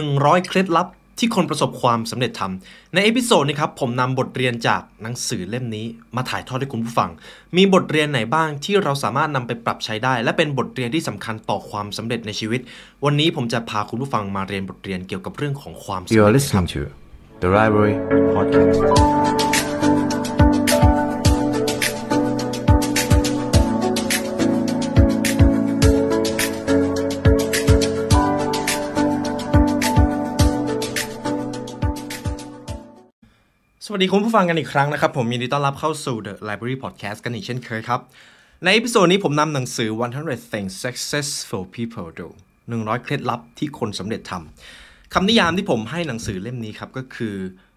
100 เคล็ดลับที่คนประสบความสำเร็จทำใน episode นี้ครับผมนำบทเรียนจากหนังสือเล่มนี้มาถ่ายทอดให้คุณผู้ฟัง มีบทเรียนไหนบ้างที่เราสามารถนำไปปรับใช้ได้ และเป็นบทเรียนที่สำคัญต่อความสำเร็จในชีวิต วันนี้ผมจะพาคุณผู้ฟังมาเรียนบทเรียนเกี่ยวกับเรื่องของความสำ You เร็ are จ listening to the Library Podcast. สวัสดีคุณผู้ฟังกันอีกครั้งนะครับ ผมยินดีต้อนรับเข้าสู่ The Library Podcast กันอีกเช่นเคยครับ ใน episode นี้ผมนำหนังสือ 100 Things Successful People Do 100 เคล็ดลับที่คนสำเร็จทำคำนิยามที่ผมให้หนังสือเล่มนี้ครับ ก็คือ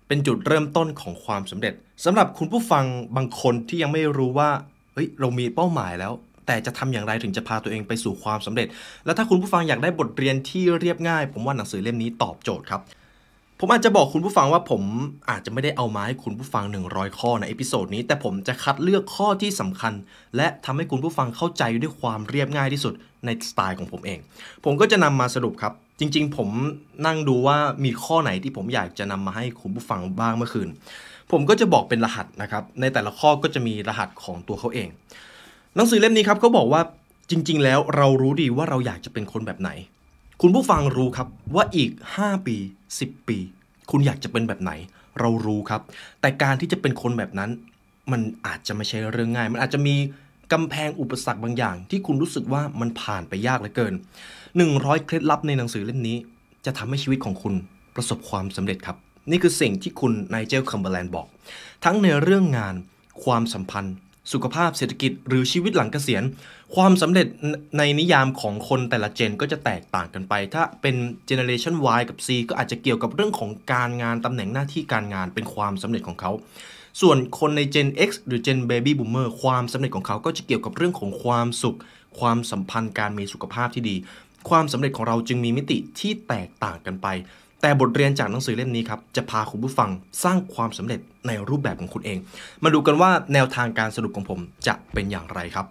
เป็นจุดเริ่มต้นของความสำเร็จสำหรับคุณผู้ฟังบางคนที่ยังไม่รู้ว่าเฮ้ยเรามีเป้าหมายแล้ว แต่จะทำอย่างไรถึงจะพาตัวเองไปสู่ความสำเร็จ แล้วถ้าคุณผู้ฟังอยากได้บทเรียนที่เรียบง่าย ผมว่าหนังสือเล่มนี้ตอบโจทย์ครับ ผมอาจจะบอกคุณผู้ฟังว่าผมอาจจะไม่ได้เอามาให้คุณผู้ฟัง 100 ข้อใน episode นี้ แต่ผมจะคัดเลือกข้อที่สำคัญ และทำให้คุณผู้ฟังเข้าใจด้วยความเรียบง่ายที่สุดในสไตล์ของผมเอง ผมก็จะนำมาสรุปครับ จริง ๆ ผมนั่งดูว่ามีข้อไหนที่ผมอยากจะนำมาให้คุณผู้ฟังบ้างเมื่อคืน ผมก็จะบอกเป็นรหัสนะครับ ในแต่ละข้อก็จะมีรหัสของตัวเขาเอง หนังสือเล่มนี้ครับเขาบอกว่าจริง ๆ แล้วเรารู้ดีว่าเราอยากจะเป็นคนแบบไหน คุณผู้ฟังรู้ครับว่าอีก 5 ปี 10 ปี คุณอยากจะเป็นแบบไหน เรารู้ครับ แต่การที่จะเป็นคนแบบนั้น มันอาจจะไม่ใช่เรื่องง่าย มันอาจจะมีกำแพงอุปสรรคบางอย่าง ที่คุณรู้สึกว่ามันผ่านไปยากเหลือเกิน 100 เคล็ดลับในหนังสือเล่มนี้ จะทำให้ชีวิตของคุณประสบความสำเร็จครับ นี่คือสิ่งที่คุณไนเจลคัมเบอร์แลนด์บอก ทั้งในเรื่องงาน ความสัมพันธ์ สุขภาพเศรษฐกิจหรือชีวิตหลังเกษียณ ความสำเร็จในนิยามของคนแต่ละเจนก็จะแตกต่างกันไป ถ้าเป็นเจเนเรชัน Y กับ C ก็อาจจะเกี่ยวกับเรื่องของการงานตำแหน่งหน้าที่การงานเป็นความสำเร็จของเขา ส่วนคนใน Gen X หรือ Gen Baby Boomer ความสำเร็จของเขาก็จะเกี่ยวกับเรื่องของความสุข ความสัมพันธ์การมีสุขภาพที่ดี ความสำเร็จของเราจึงมีมิติที่แตกต่างกันไป แต่บทเรียนจากหนังสือเล่มนี้ครับจะพาคุณผู้ฟังสร้างความสำเร็จในรูปแบบของคุณเอง มาดูกันว่าแนวทางการสรุปของผมจะเป็นอย่างไรครับ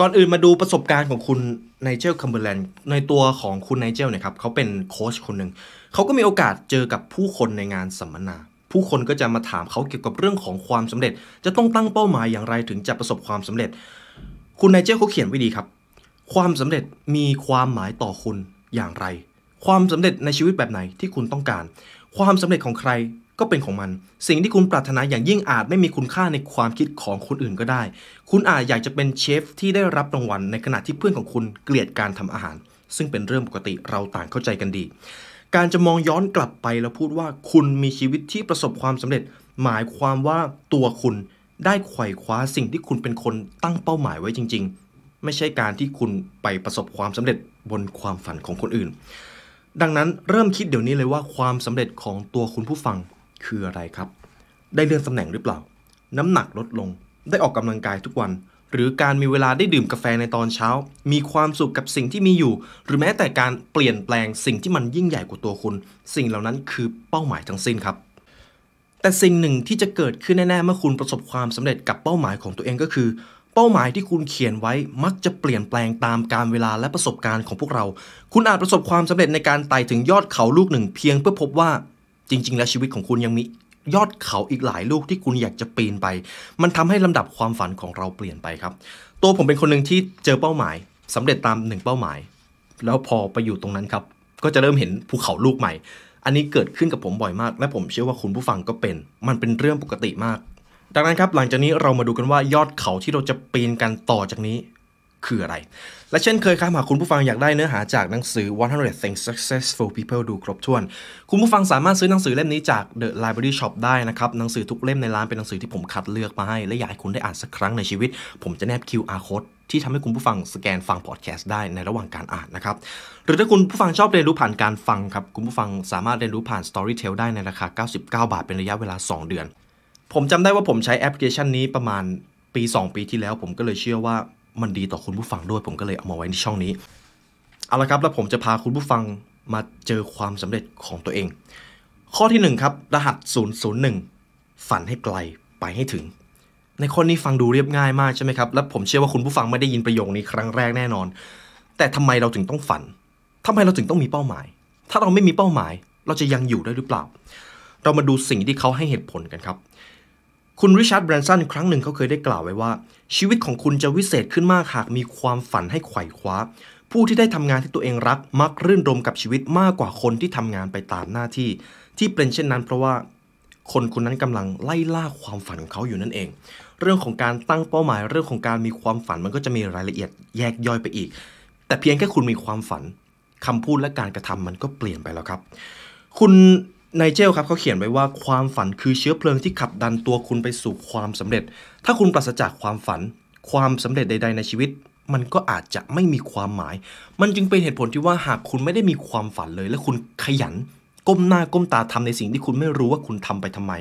ก่อนอื่นมาดูประสบการณ์ของคุณ Nigel Cumberland ในตัวของคุณ Nigel เนี่ยครับเขาเป็นโค้ชคนหนึ่งเขาก็มีโอกาสเจอกับผู้คนในงานสัมมนาผู้คนก็จะมาถามเขาเกี่ยวกับเรื่องของความสำเร็จ จะต้องตั้งเป้าหมายอย่างไรถึงจะประสบความสำเร็จ คุณ Nigel เขาเขียนไว้ดีครับ ความสำเร็จมีความหมายต่อคุณอย่างไร ความสำเร็จในชีวิตแบบไหนที่คุณต้องการ ความสำเร็จของใครก็เป็นของมัน สิ่งที่คุณปรารถนาอย่างยิ่งอาจไม่มีคุณค่าในความคิดของคนอื่นก็ได้ คุณอาจอยากจะเป็นเชฟที่ได้รับรางวัลในขณะที่เพื่อนของคุณเกลียดการทำอาหาร ซึ่งเป็นเรื่องปกติเราต่างเข้าใจกันดี การจะมองย้อนกลับไปแล้วพูดว่าคุณมีชีวิตที่ประสบความสำเร็จ หมายความว่าตัวคุณได้ไขว่คว้าสิ่งที่คุณเป็นคนตั้งเป้าหมายไว้จริง ๆ ไม่ใช่การที่คุณไปประสบความสำเร็จบนความฝันของคนอื่น ดังนั้นเริ่มคิดเดี๋ยวนี้เลยว่าความสำเร็จของตัวคุณผู้ฟังคืออะไรครับ ได้เลื่อนตำแหน่งหรือเปล่า น้ำหนักลดลง ได้ออกกำลังกายทุกวัน หรือการมีเวลาได้ดื่มกาแฟในตอนเช้า มีความสุขกับสิ่งที่มีอยู่ หรือแม้แต่การเปลี่ยนแปลงสิ่งที่มันยิ่งใหญ่กว่าตัวคุณ สิ่งเหล่านั้นคือเป้าหมายทั้งสิ้นครับ แต่สิ่งหนึ่งที่จะเกิดขึ้นแน่ๆเมื่อคุณประสบความสำเร็จกับเป้าหมายของตัวเองก็คือ เป้าหมายที่คุณเขียนไว้มักจะเปลี่ยนแปลงตามการเวลาและประสบการณ์ของพวกเรา คุณอาจประสบความสำเร็จในการไต่ถึงยอดเขาลูกหนึ่ง เพียงเพื่อพบว่าจริง ๆ แล้วชีวิตของคุณยังมียอดเขาอีกหลายลูกที่คุณอยากจะปีนไป มันทำให้ลำดับความฝันของเราเปลี่ยนไปครับ ตัวผมเป็นคนหนึ่งที่เจอเป้าหมายสำเร็จตามหนึ่งเป้าหมาย แล้วพอไปอยู่ตรงนั้นครับ ก็จะเริ่มเห็นภูเขาลูกใหม่ อันนี้เกิดขึ้นกับผมบ่อยมาก และผมเชื่อว่าคุณผู้ฟังก็เป็น มันเป็นเรื่องปกติมาก ดังนั้นครับหลังจากนี้เรามาดูกันว่ายอดเขาที่เราจะปีนกันต่อจากนี้คืออะไร และเช่นเคยครับหากคุณผู้ฟังอยากได้เนื้อหาจากหนังสือ 100 Things Successful People Do ครบถ้วน คุณผู้ฟังสามารถซื้อหนังสือเล่มนี้จาก The Library Shop ได้นะครับ หนังสือทุกเล่มในร้านเป็นหนังสือที่ผมคัดเลือกมาให้ และอยากให้คุณได้อ่านสักครั้งในชีวิต ผมจะแนบ QR code ที่ทำให้คุณผู้ฟังสแกนฟังพอดแคสต์ได้ในระหว่างการอ่านนะครับ หรือถ้าคุณผู้ฟังชอบเรียนรู้ผ่านการฟังครับ คุณผู้ฟังสามารถเรียนรู้ผ่าน Storytel ได้ในราคา 99 บาท เป็นระยะเวลา 2 เดือน ผมจำได้ว่าผมใช้แอปพลิเคชันนี้ประมาณปี 2 ปีที่แล้ว ผมก็เลยเชื่อว่ามันดีต่อคุณผู้ฟังด้วย ผมก็เลยเอามาไว้ในช่องนี้ เอาละครับ แล้วผมจะพาคุณผู้ฟังมาเจอความสำเร็จของตัวเอง ข้อที่ 1 ครับ รหัส 001 ฝันให้ไกลไปให้ถึง ในข้อนี้ฟังดูเรียบง่ายมากใช่ไหมครับ และผมเชื่อว่าคุณผู้ฟังไม่ได้ยินประโยคนี้ครั้งแรกแน่นอน แต่ทำไมเราถึงต้องฝันทำไมเราถึงต้องมีเป้าหมาย ถ้าเราไม่มีเป้าหมาย เราจะยังอยู่ได้หรือเปล่า เรามาดูสิ่งที่เขาให้เหตุผลกันครับ คุณริชาร์ดแบรนสันครั้งหนึ่งเขาเคยได้กล่าวไว้ว่า ชีวิตของคุณจะวิเศษขึ้นมากหากมีความฝันให้ไขว่คว้า ผู้ที่ได้ทำงานที่ตัวเองรัก มักรื่นรมกับชีวิตมากกว่าคนที่ทำงานไปตามหน้าที่ ที่เป็นเช่นนั้นเพราะว่าคนคนนั้นกำลังไล่ล่าความฝันของเขาอยู่นั่นเอง เรื่องของการตั้งเป้าหมาย เรื่องของการมีความฝันมันก็จะมีรายละเอียดแยกย่อยไปอีก แต่เพียงแค่คุณมีความฝันคำพูดและการกระทำมันก็เปลี่ยนไปแล้วครับ คุณ ไนเจลครับเขาเขียนไว้ว่าความฝันคือเชื้อเพลิงที่ขับดันตัวคุณไปสู่ความสำเร็จ ถ้าคุณปราศจากความฝัน ความสำเร็จใด ๆ ในชีวิต มันก็อาจจะไม่มีความหมาย มันจึงเป็นเหตุผลที่ว่าหากคุณไม่ได้มีความฝันเลย และคุณขยัน ก้มหน้าก้มตาทำในสิ่งที่คุณไม่รู้ว่าคุณทำไปทำไม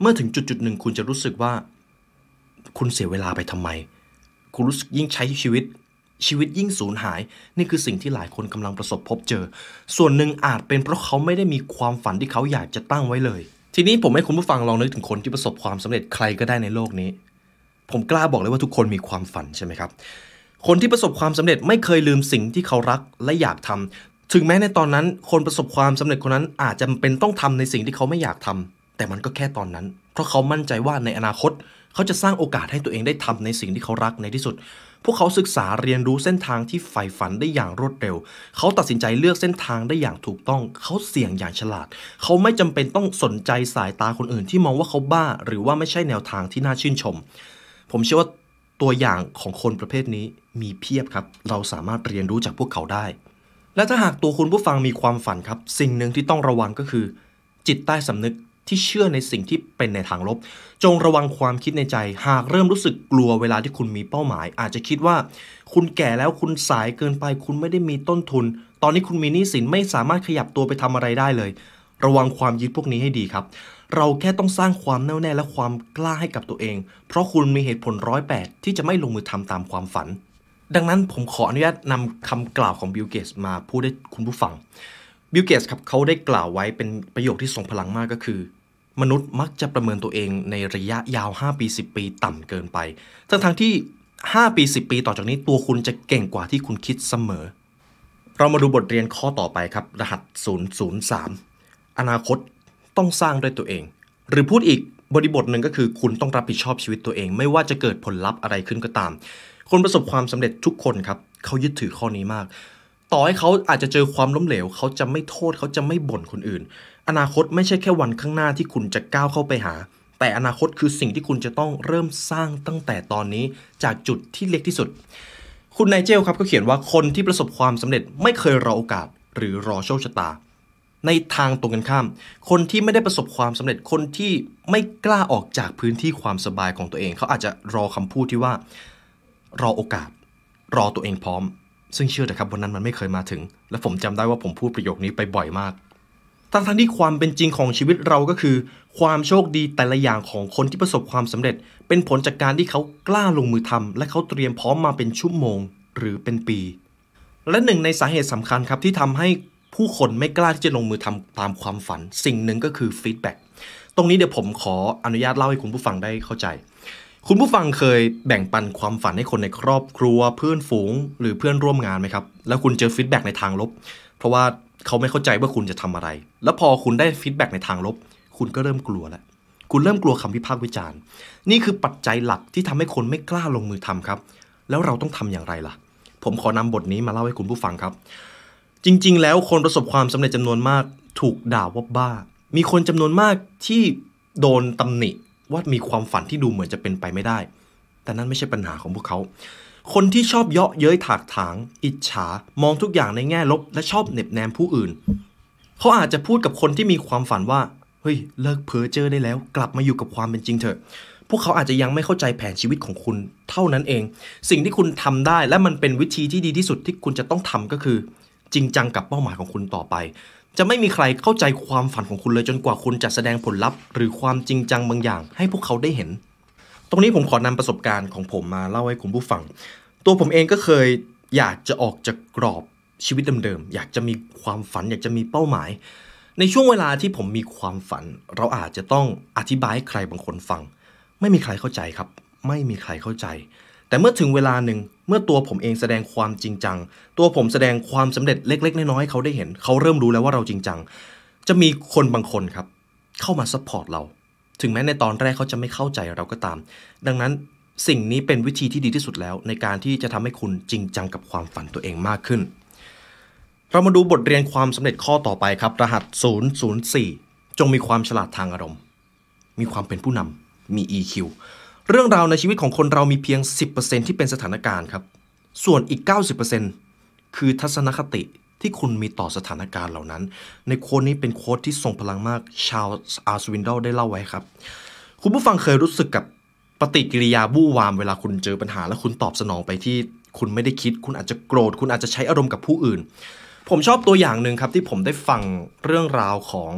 เมื่อถึงจุดจุดหนึ่งคุณจะรู้สึกว่า คุณเสียเวลาไปทำไม คุณรู้สึกยิ่งใช้ชีวิต ชีวิตยิ่งสูญหาย นี่คือสิ่งที่หลายคนกำลังประสบพบเจอ ส่วนหนึ่งอาจเป็นเพราะเขาไม่ได้มีความฝันที่เขาอยากจะตั้งไว้เลย ทีนี้ผมให้คุณผู้ฟังลองนึกถึงคนที่ประสบความสำเร็จใครก็ได้ในโลกนี้ ผมกล้าบอกเลยว่าทุกคนมีความฝันใช่ไหมครับ คนที่ประสบความสำเร็จไม่เคยลืมสิ่งที่เขารักและอยากทำถึงแม้ในตอนนั้น คนประสบความสำเร็จคนนั้นอาจจะเป็นต้องทำในสิ่งที่เขาไม่อยากทำแต่มันก็แค่ตอนนั้น เพราะเขามั่นใจว่าในอนาคต เขาจะสร้างโอกาสให้ตัวเองได้ทำในสิ่งที่เขารักในที่สุด พวกเขาศึกษาเรียนรู้เส้นทางที่ใฝ่ฝันได้อย่างรวดเร็ว เขาตัดสินใจเลือกเส้นทางได้อย่างถูกต้อง เขาเสี่ยงอย่างฉลาด เขาไม่จำเป็นต้องสนใจสายตาคนอื่นที่มองว่าเขาบ้า หรือว่าไม่ใช่แนวทางที่น่าชื่นชม ผมเชื่อว่าตัวอย่างของคนประเภทนี้มีเพียบครับ เราสามารถเรียนรู้จากพวกเขาได้ และถ้าหากตัวคุณผู้ฟังมีความฝันครับ สิ่งหนึ่งที่ต้องระวังก็คือ จิตใต้สำนึก ที่เชื่อในสิ่งที่เป็นในทางลบ จงระวังความคิดในใจ หากเริ่มรู้สึกกลัวเวลาที่คุณมีเป้าหมาย อาจจะคิดว่า คุณแก่แล้วคุณสายเกินไป คุณไม่ได้มีต้นทุน ตอนนี้คุณมีหนี้สินไม่สามารถขยับตัวไปทำอะไรได้เลย ระวังความยึดพวกนี้ให้ดีครับ เราแค่ต้องสร้างความแน่วแน่และความกล้าให้กับตัวเอง เพราะคุณมีเหตุผลร้อยแปดที่จะไม่ลงมือทำตามความฝัน ดังนั้นผมขออนุญาตนำคำกล่าวของบิลเกตมาพูดให้คุณผู้ฟังBill Gates ครับเขาได้กล่าวไว้เป็นประโยคที่ทรงพลังมากก็คือ มนุษย์มักจะประเมินตัวเองในระยะยาว 5 ปี 10 ปีต่ำเกินไป ทั้งทั้งๆที่ 5 ปี 10 ปีต่อจากนี้ตัวคุณจะเก่งกว่าที่คุณคิดเสมอ เรามาดูบทเรียนข้อต่อไปครับ รหัส 003 อนาคตต้องสร้างด้วยตัวเอง หรือพูดอีกบริบทหนึ่งก็คือคุณต้องรับผิดชอบชีวิตตัวเอง ไม่ว่าจะเกิดผลลัพธ์อะไรขึ้นก็ตาม คนประสบความสำเร็จทุกคนครับเขายึดถือข้อนี้มาก ต่อให้เขาอาจจะเจอความล้มเหลว เขาจะไม่โทษเขาจะไม่บ่นคนอื่น อนาคตไม่ใช่แค่วันข้างหน้าที่คุณจะก้าวเข้าไปหา แต่อนาคตคือสิ่งที่คุณจะต้องเริ่มสร้างตั้งแต่ตอนนี้จากจุดที่เล็กที่สุด คุณไนเจลครับก็เขียนว่าคนที่ประสบความสำเร็จไม่เคยรอโอกาส หรือรอโชคชะตา ในทางตรงกันข้าม คนที่ไม่ได้ประสบความสำเร็จคนที่ไม่กล้าออกจากพื้นที่ความสบายของตัวเอง เขาอาจจะรอคำพูดที่ว่า รอโอกาส รอตัวเองพร้อมซึ่งเชื่อเถอะครับวันนั้นมันไม่เคยมาถึง และผมจำได้ว่าผมพูดประโยคนี้ไปบ่อยมาก ทั้งทั้งที่ความเป็นจริงของชีวิตเราก็คือ ความโชคดีแต่ละอย่างของคนที่ประสบความสำเร็จ เป็นผลจากการที่เขากล้าลงมือทำและเขาเตรียมพร้อมมาเป็นชั่วโมง หรือเป็นปี และหนึ่งในสาเหตุสำคัญครับที่ทำให้ผู้คนไม่กล้าที่จะลงมือทำตามความฝัน สิ่งหนึ่งก็คือ feedback ตรงนี้เดี๋ยวผมขออนุญาตเล่าให้คุณผู้ฟังได้เข้าใจ คุณผู้ฟังเคยแบ่งปันความฝันให้คนในครอบครัว เพื่อนฝูง หรือเพื่อนร่วมงานไหมครับ แล้วคุณเจอ feedback ในทางลบ เพราะว่า เขาไม่เข้าใจว่าคุณจะทำอะไร แล้วพอคุณได้ feedback ในทางลบ คุณก็เริ่มกลัวแล้ว คุณเริ่มกลัวคำวิพากษ์วิจารณ์ นี่คือปัจจัยหลักที่ทำให้คนไม่กล้าลงมือทำครับ แล้วเราต้องทำอย่างไรล่ะ ผมขอนำบทนี้มาเล่าให้คุณผู้ฟังครับ จริง ๆ แล้วคนประสบความสำเร็จจำนวนมาก ถูกด่าว่าบ้า มีคนจำนวนมากที่โดนตำหนิว่ามีความฝันที่ดูเหมือนจะเป็นไปไม่ได้ แต่นั่นไม่ใช่ปัญหาของพวกเขา คนที่ชอบเยาะเย้ยถากถาง อิจฉา มองทุกอย่างในแง่ลบ และชอบเหน็บแนมผู้อื่น เขาอาจจะพูดกับคนที่มีความฝันว่า เฮ้ย เลิกเพ้อเจ้อได้แล้ว กลับมาอยู่กับความเป็นจริงเถอะ พวกเขาอาจจะยังไม่เข้าใจแผนชีวิตของคุณเท่านั้นเอง สิ่งที่คุณทำได้และมันเป็นวิธีที่ดีที่สุดที่คุณจะต้องทำก็คือ จริงจังกับเป้าหมายของคุณต่อไป จะไม่มีใครเข้าใจความฝันของคุณเลยจนกว่าคุณจะแสดงผลลัพธ์ หรือความจริงจังบางอย่าง ให้พวกเขาได้เห็น ตรงนี้ผมขอนำประสบการณ์ของผมมาเล่าให้คุณผู้ฟัง ตัวผมเองก็เคยอยากจะออกจากกรอบชีวิตเดิมๆ อยากจะมีความฝัน อยากจะมีเป้าหมาย ในช่วงเวลาที่ผมมีความฝัน เราอาจจะต้องอธิบายให้ใครบางคนฟัง ไม่มีใครเข้าใจครับ ไม่มีใครเข้าใจ แต่เมื่อถึงเวลาหนึ่งเมื่อตัวผมเองแสดงความจริงจัง ตัวผมแสดงความสำเร็จเล็ก ๆ น้อยๆให้เขาได้เห็น เขาเริ่มรู้แล้วว่าเราจริงจัง จะมีคนบางคนครับ เข้ามา support เรา ถึงแม้ในตอนแรกเขาจะไม่เข้าใจเราก็ตาม ดังนั้นสิ่งนี้เป็นวิธีที่ดีที่สุดแล้ว ในการที่จะทำให้คุณจริงจังกับความฝันตัวเองมากขึ้น เรามาดูบทเรียนความสำเร็จข้อต่อไปครับ รหัส 004 จงมีความฉลาดทางอารมณ์ มีความเป็นผู้นำมี EQ เรื่องราวในชีวิตของคนเรามีเพียง 10%ที่เป็นสถานการณ์ครับ ส่วนอีก 90%คือทัศนคติ ที่คุณมีต่อสถานการณ์เหล่านั้น ในโค้ดนี้เป็นโค้ดที่ทรงพลังมากชาวอาร์สวินดลได้เล่าไว้ครับ คุณผู้ฟังเคยรู้สึกกับปฏิกิริยาบู้วามเวลาคุณเจอปัญหา แล้วคุณตอบสนองไปที่คุณไม่ได้คิด คุณอาจจะโกรธ คุณอาจจะใช้อารมณ์กับผู้อื่น ผมชอบตัวอย่างหนึ่งครับที่ผมได้ฟังเรื่องราวของ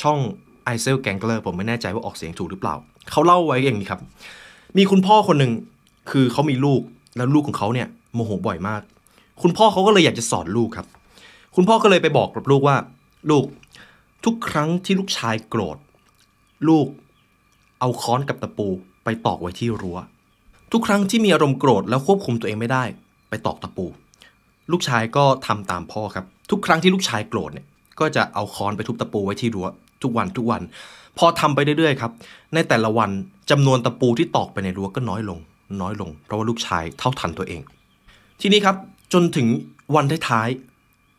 ช่องไอเซลแกงเกอร์ผมไม่แน่ใจว่าออกเสียงถูกหรือเปล่า เขาเล่าไว้อย่างนี้ครับ มีคุณพ่อคนหนึ่งคือเขามีลูกแล้วลูกของเขาเนี่ยโมโหบ่อยมาก คุณพ่อเขาก็เลยอยากจะสอนลูกครับ คุณพ่อก็เลยไปบอกกับลูกว่า ลูกทุกครั้งที่ลูกชายโกรธ ลูกเอาค้อนกับตะปูไปตอกไว้ที่รั้ว ทุกครั้งที่มีอารมณ์โกรธแล้วควบคุมตัวเองไม่ได้ ไปตอกตะปู ลูกชายก็ทำตามพ่อครับ ทุกครั้งที่ลูกชายโกรธเนี่ยก็จะเอาค้อนไปทุบตะปูไว้ที่รั้ว ทุกวันทุกวัน พอทำไปเรื่อยๆครับ ในแต่ละวันจำนวนตะปูที่ตอกไปในรั้วก็น้อยลง น้อยลง เพราะว่าลูกชายเท่าทันตัวเอง ทีนี้ครับจนถึงวันท้ายๆ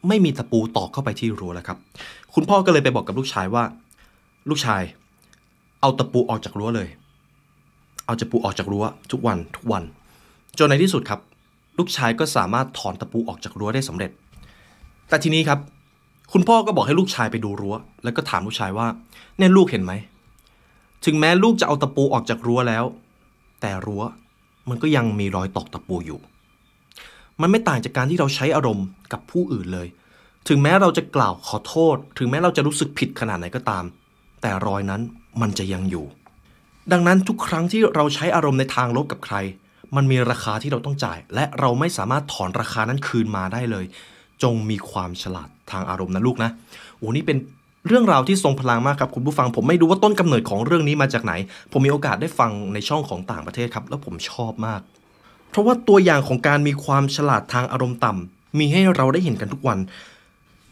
ไม่มีตะปูตอกเข้าไปที่รั้วแล้วครับ คุณพ่อก็เลยไปบอกกับลูกชายว่า ลูกชาย เอาตะปูออกจากรั้วเลย เอาตะปูออกจากรั้วทุกวันทุกวัน จนในที่สุดครับ ลูกชายก็สามารถถอนตะปูออกจากรั้วได้สำเร็จ แต่ทีนี้ครับ คุณพ่อก็บอกให้ลูกชายไปดูรั้ว แล้วก็ถามลูกชายว่า เนี่ยลูกเห็นไหม ถึงแม้ลูกจะเอาตะปูออกจากรั้วแล้ว แต่รั้วมันก็ยังมีรอยตอกตะปูอยู่ มันไม่ต่างจากการที่เราใช้อารมณ์กับผู้อื่นเลย ถึงแม้เราจะกล่าวขอโทษ ถึงแม้เราจะรู้สึกผิดขนาดไหนก็ตาม แต่รอยนั้นมันจะยังอยู่ ดังนั้นทุกครั้งที่เราใช้อารมณ์ในทางลบกับใคร มันมีราคาที่เราต้องจ่าย และเราไม่สามารถถอนราคานั้นคืนมาได้เลย จงมีความฉลาดทางอารมณ์นะลูกนะโอ้นี่เป็นเรื่องราวที่ทรงพลังมากครับคุณผู้ฟัง ผมไม่รู้ว่าต้นกำเนิดของเรื่องนี้มาจากไหน ผมมีโอกาสได้ฟังในช่องของต่างประเทศครับ แล้วผมชอบมาก เพราะว่าตัวอย่างของการมีความฉลาดทางอารมณ์ต่ำมีให้เราได้เห็นกันทุกวัน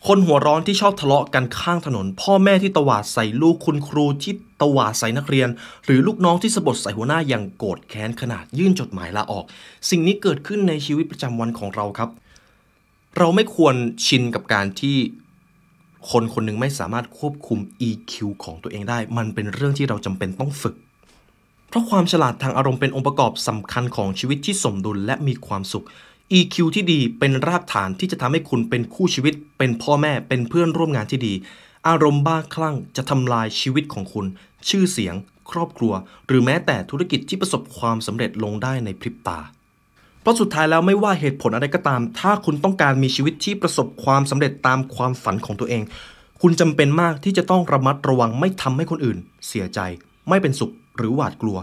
คนหัวร้อนที่ชอบทะเลาะกันข้างถนน พ่อแม่ที่ตวาดใส่ลูกคุณครูที่ตวาดใส่นักเรียน หรือลูกน้องที่สะบดใส่หัวหน้าอย่างโกรธแค้นขนาดยื่นจดหมายลาออก สิ่งนี้เกิดขึ้นในชีวิตประจำวันของเราครับ เราไม่ควรชินกับการที่คนคนหนึงไม่สามารถควบคุม EQ ของตัวเองได้ มันเป็นเรื่องที่เราจำเป็นต้องฝึก เพราะความฉลาดทางอารมณ์เป็นองค์ประกอบสำคัญของชีวิตที่สมดุลและมีความสุข EQ ที่ดีเป็นรากฐานที่จะทำให้คุณเป็นคู่ชีวิต เป็นพ่อแม่ เป็นเพื่อนร่วมงานที่ดี อารมณ์บ้าคลั่งจะทำลายชีวิตของคุณ ชื่อเสียง ครอบครัว หรือแม้แต่ธุรกิจที่ประสบความสำเร็จลงได้ในพริบตา เพราะสุดท้ายแล้วไม่ว่าเหตุผลอะไรก็ตาม ถ้าคุณต้องการมีชีวิตที่ประสบความสำเร็จตามความฝันของตัวเอง คุณจำเป็นมากที่จะต้องระมัดระวังไม่ทำให้คนอื่น เสียใจ ไม่เป็นสุข หรือหวาดกลัว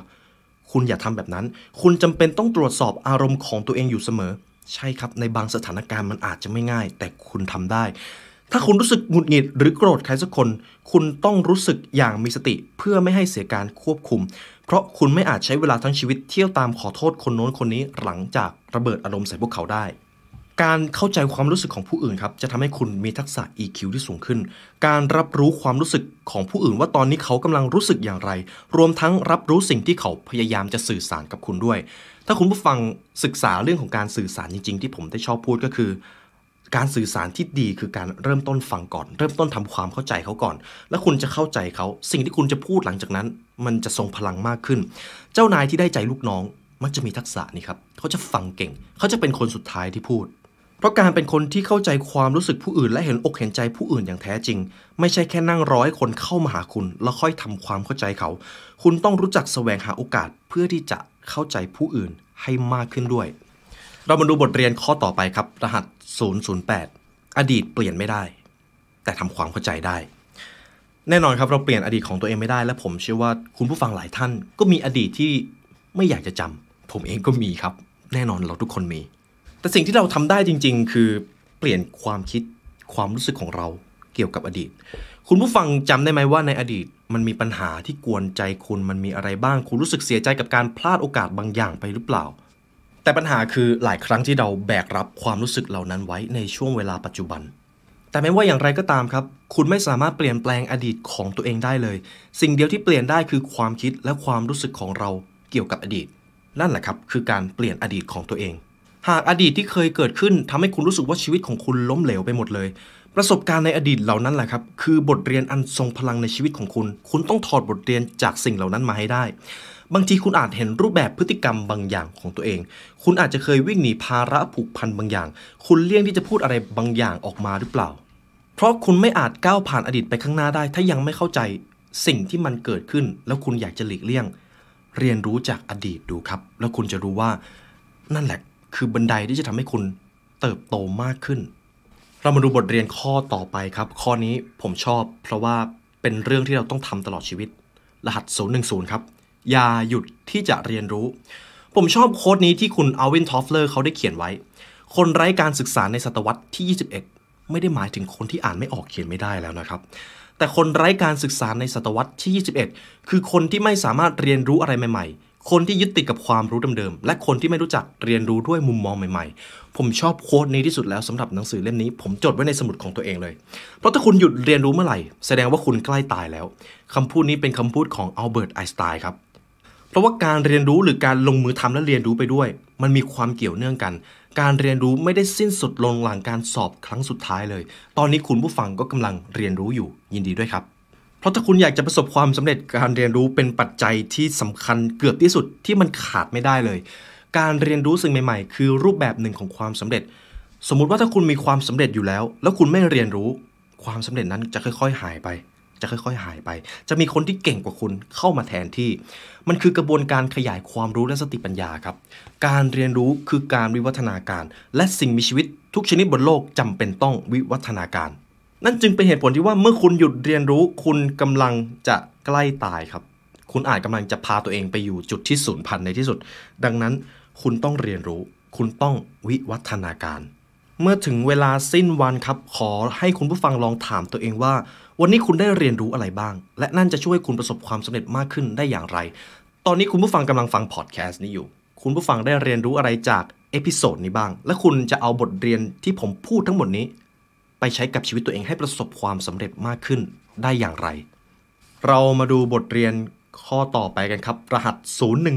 คุณอย่าทำแบบนั้น คุณจำเป็นต้องตรวจสอบอารมณ์ของตัวเองอยู่เสมอ ใช่ครับ ในบางสถานการณ์มันอาจจะไม่ง่าย แต่คุณทำได้ ถ้าคุณรู้สึกหงุดหงิดหรือโกรธใครสักคน คุณต้องรู้สึกอย่างมีสติเพื่อไม่ให้เสียการควบคุม เพราะคุณไม่อาจใช้เวลาทั้งชีวิตเที่ยวตามขอโทษคนโน้นคนนี้หลังจากระเบิดอารมณ์ใส่พวกเขาได้ การเข้าใจความรู้สึกของผู้อื่นครับจะทำให้คุณมีทักษะ EQ ที่สูงขึ้น การรับรู้ความรู้สึกของผู้อื่น ว่าตอนนี้เขากำลังรู้สึกอย่างไร รวมทั้งรับรู้สิ่งที่เขาพยายามจะสื่อสารกับคุณด้วย ถ้าคุณผู้ฟังศึกษาเรื่องของการสื่อสารจริง ๆ ที่ผมได้ชอบพูดก็คือ การสื่อสารที่ดีคือการเริ่มต้นฟังก่อน เริ่มต้นทำความเข้าใจเขาก่อน แล้วคุณจะเข้าใจเขาสิ่งที่คุณจะพูดหลังจากนั้น มันจะทรงพลังมากขึ้น เจ้านายที่ได้ใจลูกน้อง มักจะมีทักษะนี้ครับเขาจะฟังเก่ง เขาจะเป็นคนสุดท้ายที่พูด ราะการเป็นคนที่เข้าใจความรู้สึกผู้อื่น และเห็นอกเห็นใจผู้อื่นอย่างแท้จริง ไม่ใช่แค่นั่งรอให้คนเข้ามาหาคุณ แล้วค่อยทำความเข้าใจเขา คุณต้องรู้จักแสวงหาโอกาสเพื่อที่จะเข้าใจผู้อื่นให้มากขึ้นด้วย เรามาดูบทเรียนข้อต่อไปครับ รหัส 008 อดีตเปลี่ยนไม่ได้ แต่ทำความเข้าใจได้ แน่นอนครับเราเปลี่ยนอดีตของตัวเองไม่ได้ และผมเชื่อว่าคุณผู้ฟังหลายท่าน ก็มีอดีตที่ไม่อยากจะจำผมเองก็มีครับ แน่นอนเราทุกคนมี แต่สิ่งที่เราทำได้จริง ๆ คือเปลี่ยนความคิดความรู้สึกของเราเกี่ยวกับอดีต คุณผู้ฟังจำได้ไหมว่าในอดีตมันมีปัญหาที่กวนใจคุณมันมีอะไรบ้าง คุณรู้สึกเสียใจกับการพลาดโอกาสบางอย่างไปหรือเปล่า แต่ปัญหาคือหลายครั้งที่เราแบกรับความรู้สึกเหล่านั้นไว้ในช่วงเวลาปัจจุบัน แต่ไม่ว่าอย่างไรก็ตามครับ คุณไม่สามารถเปลี่ยนแปลงอดีตของตัวเองได้เลย สิ่งเดียวที่เปลี่ยนได้คือความคิดและความรู้สึกของเราเกี่ยวกับอดีต นั่นแหละครับ คือการเปลี่ยนอดีตของตัวเอง หากอดีตที่เคยเกิดขึ้นทำให้คุณรู้สึกว่าชีวิตของคุณล้มเหลวไปหมดเลย ประสบการณ์ในอดีตเหล่านั้นแหละครับ คือบทเรียนอันทรงพลังในชีวิตของคุณ คุณต้องถอดบทเรียนจากสิ่งเหล่านั้นมาให้ได้ บางทีคุณอาจเห็นรูปแบบพฤติกรรมบางอย่างของตัวเอง คุณอาจจะเคยวิ่งหนีภาระผูกพันบางอย่าง คุณเลี่ยงที่จะพูดอะไรบางอย่างออกมาหรือเปล่า เพราะคุณไม่อาจก้าวผ่านอดีตไปข้างหน้าได้ ถ้ายังไม่เข้าใจสิ่งที่มันเกิดขึ้น แล้วคุณอยากจะหลีกเลี่ยง เรียนรู้จากอดีตดูครับ แล้วคุณจะรู้ว่านั่นแหละ คือบันไดที่จะทำให้คุณเติบโตมากขึ้น เรามาดูบทเรียนข้อต่อไปครับ ข้อนี้ผมชอบ เพราะว่าเป็นเรื่องที่เราต้องทำตลอดชีวิต รหัส 010 ครับ อย่าหยุดที่จะเรียนรู้ ผมชอบ quote นี้ที่คุณ Alvin Toffler เขาได้เขียนไว้ คนไร้การศึกษาในศตวรรษที่ 21 ไม่ได้หมายถึงคนที่อ่านไม่ออกเขียนไม่ได้แล้วนะครับแต่คนไร้การศึกษาในศตวรรษที่ 21 คือคนที่ไม่สามารถเรียนรู้อะไรใหม่ๆ คนที่ยึดติดกับความรู้เดิมๆ และคนที่ไม่รู้จักเรียนรู้ด้วยมุมมองใหม่ๆ ผมชอบโค้ดนี้ที่สุดแล้วสำหรับหนังสือเล่มนี้ ผมจดไว้ในสมุดของตัวเองเลย เพราะถ้าคุณหยุดเรียนรู้เมื่อไหร่ แสดงว่าคุณใกล้ตายแล้วคำพูดนี้เป็นคำพูดของอัลเบิร์ตไอน์สไตน์ครับ เพราะว่าการเรียนรู้หรือการลงมือทำและเรียนรู้ไปด้วย มันมีความเกี่ยวเนื่องกัน การเรียนรู้ไม่ได้สิ้นสุดลงหลังการสอบครั้งสุดท้ายเลย ตอนนี้คุณผู้ฟังก็กำลังเรียนรู้อยู่ ยินดีด้วยครับ ราะถ้าคุณอยากจะประสบความสำเร็จการเรียนรู้เป็นปัจจัยที่สำคัญเกือบที่สุดที่มันขาดไม่ได้เลย การเรียนรู้สิ่งใหม่ ๆ คือรูปแบบหนึ่งของความสำเร็จ สมมุติว่าถ้าคุณมีความสำเร็จอยู่แล้ว แล้วคุณไม่เรียนรู้ ความสำเร็จนั้นจะค่อย ๆ หายไป จะค่อย ๆ หายไป จะมีคนที่เก่งกว่าคุณเข้ามาแทนที่ มันคือกระบวนการขยายความรู้และสติปัญญาครับ การเรียนรู้คือการวิวัฒนาการ และสิ่งมีชีวิตทุกชนิดบนโลกจำเป็นต้องวิวัฒนาการ นั่นจึงเป็นเหตุผลที่ว่าเมื่อคุณหยุดเรียนรู้ คุณกำลังจะใกล้ตายครับ คุณอาจกำลังจะพาตัวเองไปอยู่จุดที่สูญพันธุ์ในที่สุด ดังนั้นคุณต้องเรียนรู้ คุณต้องวิวัฒนาการ เมื่อถึงเวลาสิ้นวันครับ ขอให้คุณผู้ฟังลองถามตัวเองว่า วันนี้คุณได้เรียนรู้อะไรบ้าง และนั่นจะช่วยคุณประสบความสำเร็จมากขึ้นได้อย่างไร ตอนนี้คุณผู้ฟังกำลังฟังพอดแคสต์นี้อยู่ คุณผู้ฟังได้เรียนรู้อะไรจาก episode นี้บ้าง และคุณจะเอาบทเรียนที่ผมพูดทั้งหมดนี้ ไปใช้กับชีวิตตัวเองให้ประสบความสำเร็จมากขึ้นได้อย่างไร เรามาดูบทเรียนข้อต่อไปกันครับ รหัส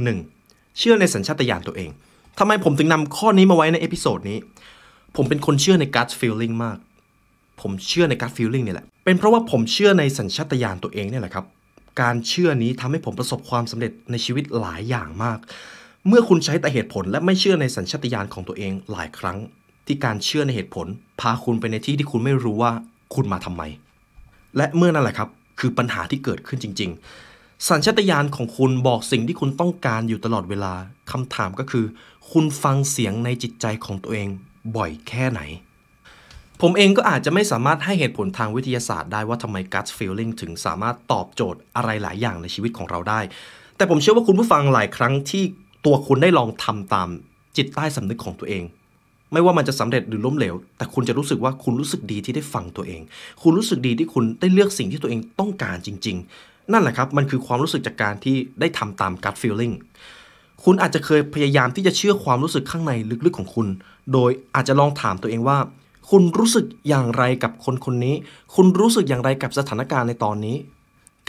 011 เชื่อในสัญชาตญาณตัวเองทำไมผมถึงนำข้อนี้มาไว้ใน episode นี้ ผมเป็นคนเชื่อใน gut feeling มาก ผมเชื่อใน gut feeling เนี่ยแหละ เป็นเพราะว่าผมเชื่อในสัญชาตญาณตัวเองเนี่ยแหละครับ การเชื่อนี้ทำให้ผมประสบความสำเร็จในชีวิตหลายอย่างมาก เมื่อคุณใช้แต่เหตุผลและไม่เชื่อในสัญชาตญาณของตัวเองหลายครั้ง ที่การเชื่อในเหตุผล พาคุณไปในที่ที่คุณไม่รู้ว่าคุณมาทำไม และเมื่อนั่นแหละครับ คือปัญหาที่เกิดขึ้นจริง ๆ สัญชาตญาณของคุณบอกสิ่งที่คุณต้องการอยู่ตลอดเวลาคำถามก็คือ คุณฟังเสียงในจิตใจของตัวเองบ่อยแค่ไหน ผมเองก็อาจจะไม่สามารถให้เหตุผลทางวิทยาศาสตร์ได้ว่าทำไม gut feeling ถึงสามารถตอบโจทย์อะไรหลายอย่างในชีวิตของเราได้ แต่ผมเชื่อว่าคุณผู้ฟังหลายครั้งที่ตัวคุณได้ลองทำตามจิตใต้สำนึกของตัวเอง ไม่ว่ามันจะสำเร็จหรือล้มเหลว แต่คุณจะรู้สึกว่าคุณรู้สึกดีที่ได้ฟังตัวเอง คุณรู้สึกดีที่คุณได้เลือกสิ่งที่ตัวเองต้องการจริง ๆ นั่นแหละครับ มันคือความรู้สึกจากการที่ได้ทำตาม gut feeling คุณอาจจะเคยพยายามที่จะเชื่อความรู้สึกข้างในลึกๆของคุณ โดยอาจจะลองถามตัวเองว่า คุณรู้สึกอย่างไรกับคนคนนี้ คุณรู้สึกอย่างไรกับสถานการณ์ในตอนนี้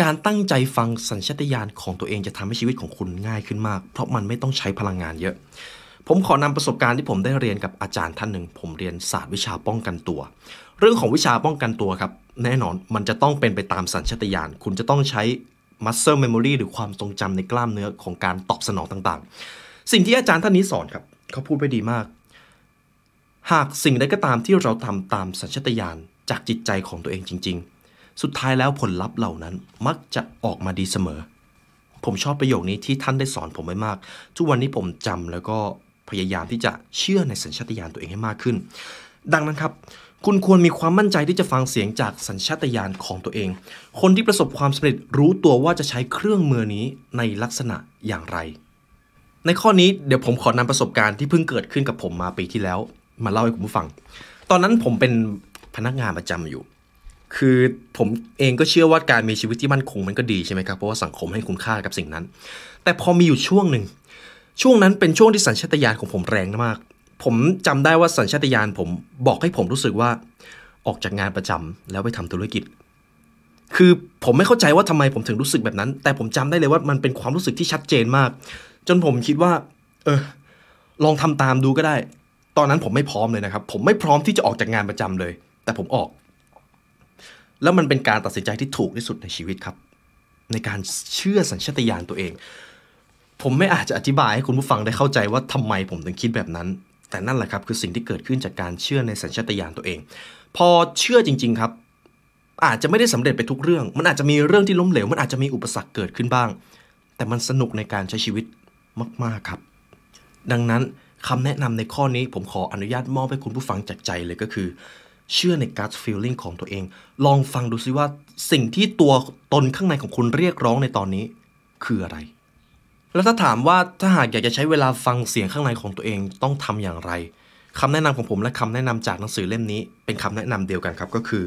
การตั้งใจฟังสัญชาตญาณของตัวเองจะทำให้ชีวิตของคุณง่ายขึ้นมาก เพราะมันไม่ต้องใช้พลังงานเยอะ ผมขอนำประสบการณ์ที่ผมได้เรียนกับอาจารย์ท่านหนึ่ง ผมเรียนศาสตร์วิชาป้องกันตัว เรื่องของวิชาป้องกันตัวครับ แน่นอนมันจะต้องเป็นไปตามสัญชาตญาณคุณจะต้องใช้ muscle memory หรือความทรงจำในกล้ามเนื้อของการตอบสนองต่างๆ สิ่งที่อาจารย์ท่านนี้สอนครับ เขาพูดไปดีมาก หากสิ่งใดก็ตามที่เราทำตามสัญชาตญาณจากจิตใจของตัวเองจริง ๆ สุดท้ายแล้วผลลัพธ์เหล่านั้นมักจะออกมาดีเสมอ ผมชอบประโยคนี้ที่ท่านได้สอนผมไว้มาก ทุกวันนี้ผมจำแล้วก็ พยายามที่จะเชื่อในสัญชาตญาณตัวเองให้มากขึ้น ดังนั้นครับ คุณควรมีความมั่นใจที่จะฟังเสียงจากสัญชาตญาณของตัวเอง คนที่ประสบความสำเร็จรู้ตัวว่าจะใช้เครื่องมือนี้ในลักษณะอย่างไร ในข้อนี้เดี๋ยวผมขอนำประสบการณ์ที่เพิ่งเกิดขึ้นกับผมมาปีที่แล้ว มาเล่าให้คุณผู้ฟัง ตอนนั้นผมเป็นพนักงานประจำอยู่คือผมเองก็เชื่อว่าการมีชีวิตที่มั่นคงมันก็ดีใช่ไหมครับเพราะว่าสังคมให้คุณค่ากับสิ่งนั้น แต่พอมีอยู่ช่วงหนึ่ง ช่วงนั้นเป็นช่วงที่สัญชาตญาณของผมแรงมาก ผมจำได้ว่าสัญชาตญาณผมบอกให้ผมรู้สึกว่าออกจากงานประจำแล้วไปทำธุรกิจ คือผมไม่เข้าใจว่าทำไมผมถึงรู้สึกแบบนั้น แต่ผมจำได้เลยว่ามันเป็นความรู้สึกที่ชัดเจนมาก จนผมคิดว่า เออ ลองทำตามดูก็ได้ ตอนนั้นผมไม่พร้อมเลยนะครับ ผมไม่พร้อมที่จะออกจากงานประจำเลย แต่ผมออก แล้วมันเป็นการตัดสินใจที่ถูกที่สุดในชีวิตครับ ในการเชื่อสัญชาตญาณตัวเอง ผมไม่อาจจะอธิบายให้คุณผู้ฟังได้เข้าใจว่าทำไมผมถึงคิดแบบนั้น แต่นั่นแหละครับคือสิ่งที่เกิดขึ้นจากการเชื่อในสัญชาตญาณตัวเอง พอเชื่อจริง ๆครับ อาจจะไม่ได้สำเร็จไปทุกเรื่อง มันอาจจะมีเรื่องที่ล้มเหลว มันอาจจะมีอุปสรรคเกิดขึ้นบ้าง แต่มันสนุกในการใช้ชีวิตมาก ๆครับ ดังนั้นคำแนะนำในข้อนี้ผมขออนุญาตมอบให้คุณผู้ฟังจากใจเลยก็คือ เชื่อใน gut feeling ของตัวเอง ลองฟังดูซิว่าสิ่งที่ตัวตนข้างในของคุณเรียกร้องในตอนนี้คืออะไร แล้วถ้าถามว่าถ้าหากอยากจะใช้เวลาฟังเสียงข้างในของตัวเองต้องทำอย่างไรคำแนะนำของผมและคำแนะนำจากหนังสือเล่มนี้ เป็นคำแนะนำเดียวกันครับก็คือ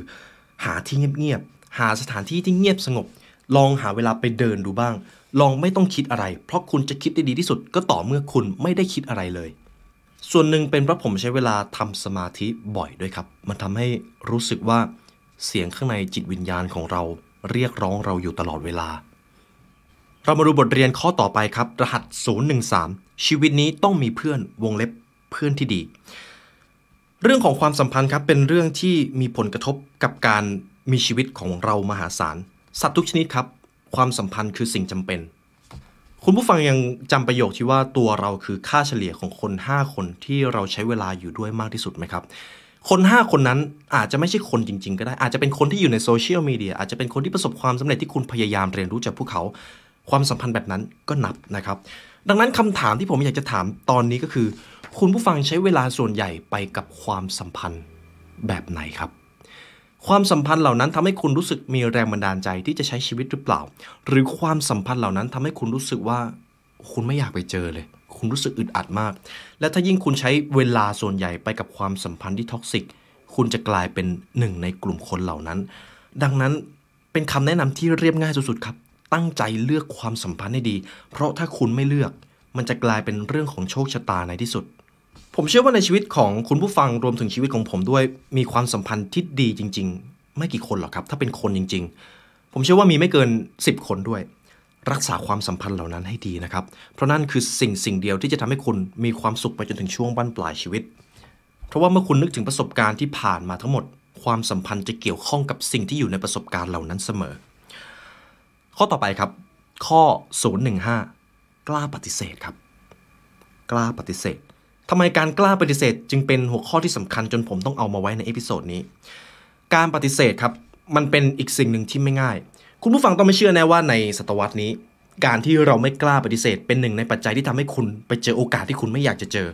หาที่เงียบๆหาสถานที่ที่เงียบสงบ ลองหาเวลาไปเดินดูบ้าง ลองไม่ต้องคิดอะไร เพราะคุณจะคิดได้ดีที่สุดก็ต่อเมื่อคุณไม่ได้คิดอะไรเลย ส่วนหนึ่งเป็นเพราะผมใช้เวลาทำสมาธิบ่อยด้วยครับ มันทำให้รู้สึกว่าเสียงข้างในจิตวิญญาณของเราเรียกร้องเราอยู่ตลอดเวลา เรามาดูบทเรียนข้อต่อไปครับ รหัส 013 ชีวิตนี้ต้องมีเพื่อนวงเล็บเพื่อนที่ดี เรื่องของความสัมพันธ์ครับเป็นเรื่องที่มีผลกระทบกับการมีชีวิตของเรามหาศาล สัตว์ทุกชนิดครับ ความสัมพันธ์คือสิ่งจำเป็น คุณผู้ฟังยังจำประโยคที่ว่าตัวเราคือค่าเฉลี่ยของคน 5 คนที่เราใช้เวลาอยู่ด้วยมากที่สุดไหมครับคน 5 คนนั้นอาจจะไม่ใช่คนจริง ๆ ก็ได้อาจจะเป็นคนที่อยู่ในโซเชียลมีเดียอาจจะเป็นคนที่ประสบความสำเร็จที่คุณพยายามเรียนรู้จากพวกเขา ความสัมพันธ์แบบนั้นก็นับนะครับ ดังนั้นคำถามที่ผมอยากจะถามตอนนี้ก็คือ คุณผู้ฟังใช้เวลาส่วนใหญ่ไปกับความสัมพันธ์แบบไหนครับ ความสัมพันธ์เหล่านั้นทำให้คุณรู้สึกมีแรงบันดาลใจที่จะใช้ชีวิตหรือเปล่า หรือความสัมพันธ์เหล่านั้นทำให้คุณรู้สึกว่าคุณไม่อยากไปเจอเลย คุณรู้สึกอึดอัดมาก และถ้ายิ่งคุณใช้เวลาส่วนใหญ่ไปกับความสัมพันธ์ที่ท็อกซิก คุณจะกลายเป็นหนึ่งในกลุ่มคนเหล่านั้น ดังนั้นเป็นคำแนะนำที่เรียบง่ายสุดๆครับ ตั้งใจเลือกความสัมพันธ์ให้ดี เพราะถ้าคุณไม่เลือก มันจะกลายเป็นเรื่องของโชคชะตาในที่สุด ผมเชื่อว่าในชีวิตของคุณผู้ฟังรวมถึงชีวิตของผมด้วยมีความสัมพันธ์ที่ดีจริง ๆ ไม่กี่คนหรอกครับ ถ้าเป็นคนจริง ๆ ผมเชื่อว่ามีไม่เกิน 10 คนด้วย รักษาความสัมพันธ์เหล่านั้นให้ดีนะครับ เพราะนั่นคือสิ่งสิ่งเดียวที่จะทำให้คุณมีความสุขไปจนถึงช่วงบั้นปลายชีวิต เพราะว่าเมื่อคุณนึกถึงประสบการณ์ที่ผ่านมาทั้งหมด ความสัมพันธ์จะเกี่ยวข้องกับสิ่งที่อยู่ในประสบการณ์เหล่านั้นเสมอ ข้อต่อไปครับ ข้อ 015 กล้าปฏิเสธครับ กล้าปฏิเสธทำไมการกล้าปฏิเสธ จึงเป็นหัวข้อที่สำคัญจนผมต้องเอามาไว้ใน episode นี้ การปฏิเสธครับมันเป็นอีกสิ่งหนึ่งที่ไม่ง่าย คุณผู้ฟังต้องไม่เชื่อแน่ว่าในศตวรรษนี้ การที่เราไม่กล้าปฏิเสธ เป็นหนึ่งในปัจจัยที่ทำให้คุณไปเจอโอกาสที่คุณไม่อยากจะเจอ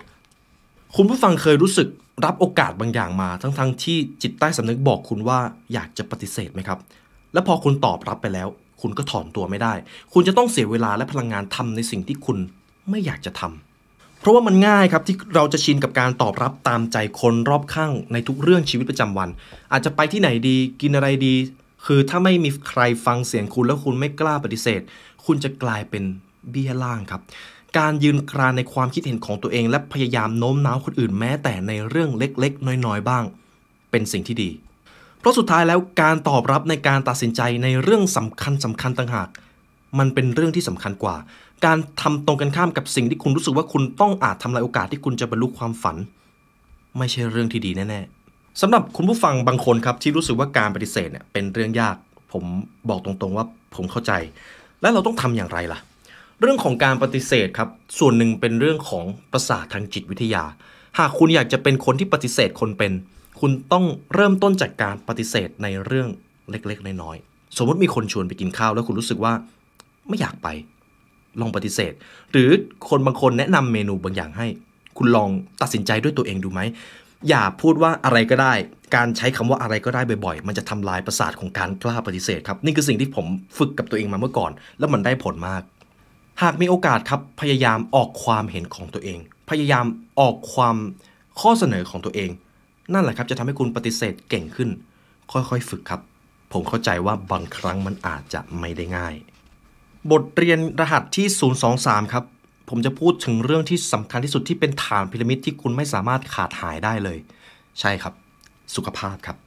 คุณผู้ฟังเคยรู้สึกรับโอกาสบางอย่างมา ทั้งๆทที่จิตใต้สำนึกบอกคุณว่าอยากจะปฏิเสธไหมครับ แล้วพอคุณตอบรับไปแล้ว คุณก็ถอนตัวไม่ได้ คุณจะต้องเสียเวลาและพลังงานทำในสิ่งที่คุณไม่อยากจะทำเพราะว่ามันง่ายครับที่เราจะชินกับการตอบรับตามใจคนรอบข้างในทุกเรื่องชีวิตประจำวัน อาจจะไปที่ไหนดีกินอะไรดี คือถ้าไม่มีใครฟังเสียงคุณแล้วคุณไม่กล้าปฏิเสธ คุณจะกลายเป็นเบี้ยล่างครับการยืนกรานในความคิดเห็นของตัวเอง และพยายามโน้มน้าวคนอื่นแม้แต่ในเรื่องเล็กๆ น้อยๆ บ้าง เป็นสิ่งที่ดี ราะสุดท้ายแล้วการตอบรับในการตัดสินใจในเรื่องสำคัญสำคัญต่างหาก มันเป็นเรื่องที่สำคัญกว่า การทำตรงกันข้ามกับสิ่งที่คุณรู้สึกว่าคุณต้องอาจทำลายโอกาสที่คุณจะบรรลุความฝัน ไม่ใช่เรื่องที่ดีแน่ๆสำหรับคุณผู้ฟังบางคนครับที่รู้สึกว่าการปฏิเสธเนี่ยเป็นเรื่องยาก ผมบอกตรงๆว่าผมเข้าใจ และเราต้องทำอย่างไรล่ะ เรื่องของการปฏิเสธครับส่วนหนึ่งเป็นเรื่องของประสาททางจิตวิทยา หากคุณอยากจะเป็นคนที่ปฏิเสธคนเป็น คุณต้องเริ่มต้นจากการปฏิเสธในเรื่องเล็กๆ น้อยๆ สมมติมีคนชวนไปกินข้าวแล้วคุณรู้สึกว่าไม่อยากไป ลองปฏิเสธ หรือคนบางคนแนะนำเมนูบางอย่างให้ คุณลองตัดสินใจด้วยตัวเองดูไหม อย่าพูดว่าอะไรก็ได้ การใช้คำว่าอะไรก็ได้บ่อยๆ มันจะทำลายประสาทของการกล้าปฏิเสธครับ นี่คือสิ่งที่ผมฝึกกับตัวเองมาเมื่อก่อน แล้วมันได้ผลมาก หากมีโอกาสครับ พยายามออกความเห็นของตัวเอง พยายามออกความข้อเสนอของตัวเอง นั่นแหละครับจะทำให้คุณปฏิเสธเก่งขึ้น ค่อยๆฝึกครับ ผมเข้าใจว่าบางครั้งมันอาจจะไม่ได้ง่าย บทเรียนรหัสที่ 023 ครับ ผมจะพูดถึงเรื่องที่สำคัญที่สุดที่เป็นฐานพีระมิดที่คุณไม่สามารถขาดหายได้เลย ใช่ครับ สุขภาพครับ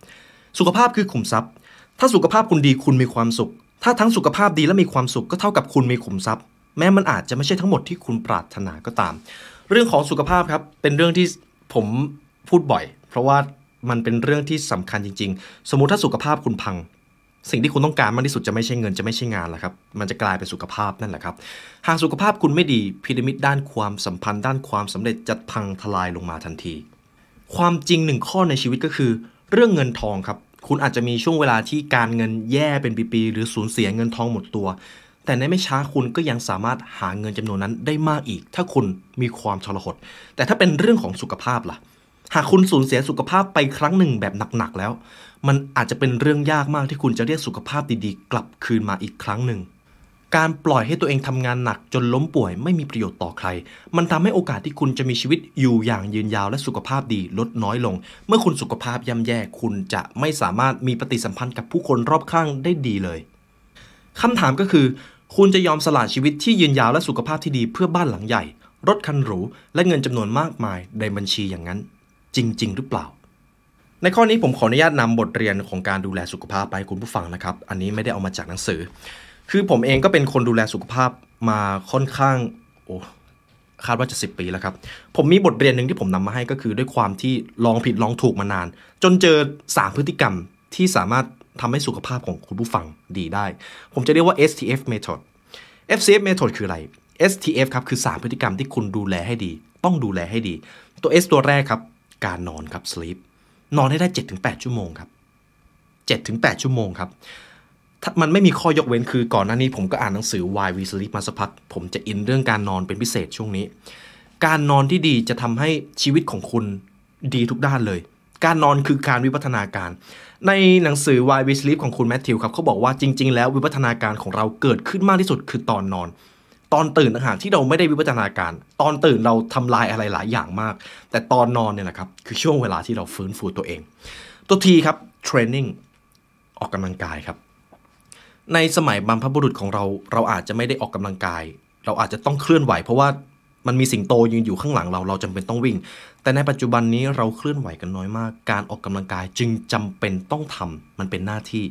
สุขภาพคือขุมทรัพย์ ถ้าสุขภาพคุณดีคุณมีความสุข ถ้าทั้งสุขภาพดีและมีความสุขก็เท่ากับคุณมีขุมทรัพย์ แม้มันอาจจะไม่ใช่ทั้งหมดที่คุณปรารถนาก็ตาม เรื่องของสุขภาพครับเป็นเรื่องที่ผมพูดบ่อย เพราะว่ามันเป็นเรื่องที่สำคัญจริง ๆ สมมุติถ้าสุขภาพคุณพัง สิ่งที่คุณต้องการมากที่สุดจะไม่ใช่เงินจะไม่ใช่งานแหละครับ มันจะกลายเป็นสุขภาพนั่นแหละครับ หากสุขภาพคุณไม่ดีพีระมิดด้านความสัมพันธ์ด้านความสำเร็จจะพังทลายลงมาทันที ความจริงหนึ่งข้อในชีวิตก็คือ เรื่องเงินทองครับ คุณอาจจะมีช่วงเวลาที่การเงินแย่เป็นปีๆหรือสูญเสียเงินทองหมดตัว แต่ในไม่ช้าคุณก็ยังสามารถหาเงินจำนวนนั้นได้มากอีก ถ้าคุณมีความทรหดแต่ถ้าเป็นเรื่องของสุขภาพล่ะ หากคุณสูญเสียสุขภาพไปครั้งหนึ่งแบบหนักๆแล้ว มันอาจจะเป็นเรื่องยากมากที่คุณจะเรียกสุขภาพดีๆ กลับคืนมาอีกครั้งหนึ่ง การปล่อยให้ตัวเองทำงานหนักจนล้มป่วยไม่มีประโยชน์ต่อใคร มันทำให้โอกาสที่คุณจะมีชีวิตอยู่อย่างยืนยาวและสุขภาพดีลดน้อยลง เมื่อคุณสุขภาพย่ำแย่คุณจะไม่สามารถมีปฏิสัมพันธ์กับผู้คนรอบข้างได้ดีเลยคำถามก็คือ คุณจะยอมสละชีวิตที่ยืนยาวและสุขภาพที่ดีเพื่อบ้านหลังใหญ่ รถคันหรู และเงินจำนวนมากมายในบัญชีอย่างนั้น จริง ๆ หรือเปล่า ในข้อนี้ผมขออนุญาตนำบทเรียนของการดูแลสุขภาพไปคุณผู้ฟังนะครับ อันนี้ไม่ได้เอามาจากหนังสือ คือผมเองก็เป็นคนดูแลสุขภาพมาค่อนข้างโอ้คาดว่าจะสิปีแล้วครับ ผมมีบทเรียนหนึ่งที่ผมนำมาให้ก็คือด้วยความที่ลองผิดลองถูกมานาน จนเจอ 3 พฤติกรรมที่สามารถทำให้สุขภาพของคุณผู้ฟังดีได้ ผมจะเรียกว่า STF method FCF method คืออะไร STF ครับคือ 3 พฤติกรรมที่คุณดูแลให้ดี ต้องดูแลให้ดี ตัว S ตัวแรกครับ การนอนครับ sleep นอนให้ได้ 7-8 ชั่วโมงครับ 7-8 ชั่วโมงครับมันไม่มีข้อยกเว้นคือก่อนหน้านี้ผมก็อ่านหนังสือ Why We Sleep มาสักพัก ผมจะอินเรื่องการนอนเป็นพิเศษช่วงนี้ การนอนที่ดีจะทำให้ชีวิตของคุณดีทุกด้านเลย การนอนคือการวิวัฒนาการ ในหนังสือ Why We Sleep ของคุณแมทธิวครับเขาบอกว่าจริง ๆ แล้ววิวัฒนาการของเราเกิดขึ้นมากที่สุดคือตอนนอน ตอนตื่นต่างหากที่เราไม่ได้วิวัฒนาการ ตอนตื่นเราทำลายอะไรหลายอย่างมาก แต่ตอนนอนเนี่ยแหละครับคือช่วงเวลาที่เราฟื้นฟูตัวเอง ตัวทีครับ training ออกกำลังกายครับ ในสมัยบรรพบุรุษของเราเราอาจจะไม่ได้ออกกำลังกาย เราอาจจะต้องเคลื่อนไหว เพราะว่ามันมีสิ่งโตยืนอยู่ข้างหลังเราเราจำเป็นต้องวิ่ง แต่ในปัจจุบันนี้เราเคลื่อนไหวกันน้อยมาก การออกกำลังกายจึงจำเป็นต้องทำมันเป็นหน้าที่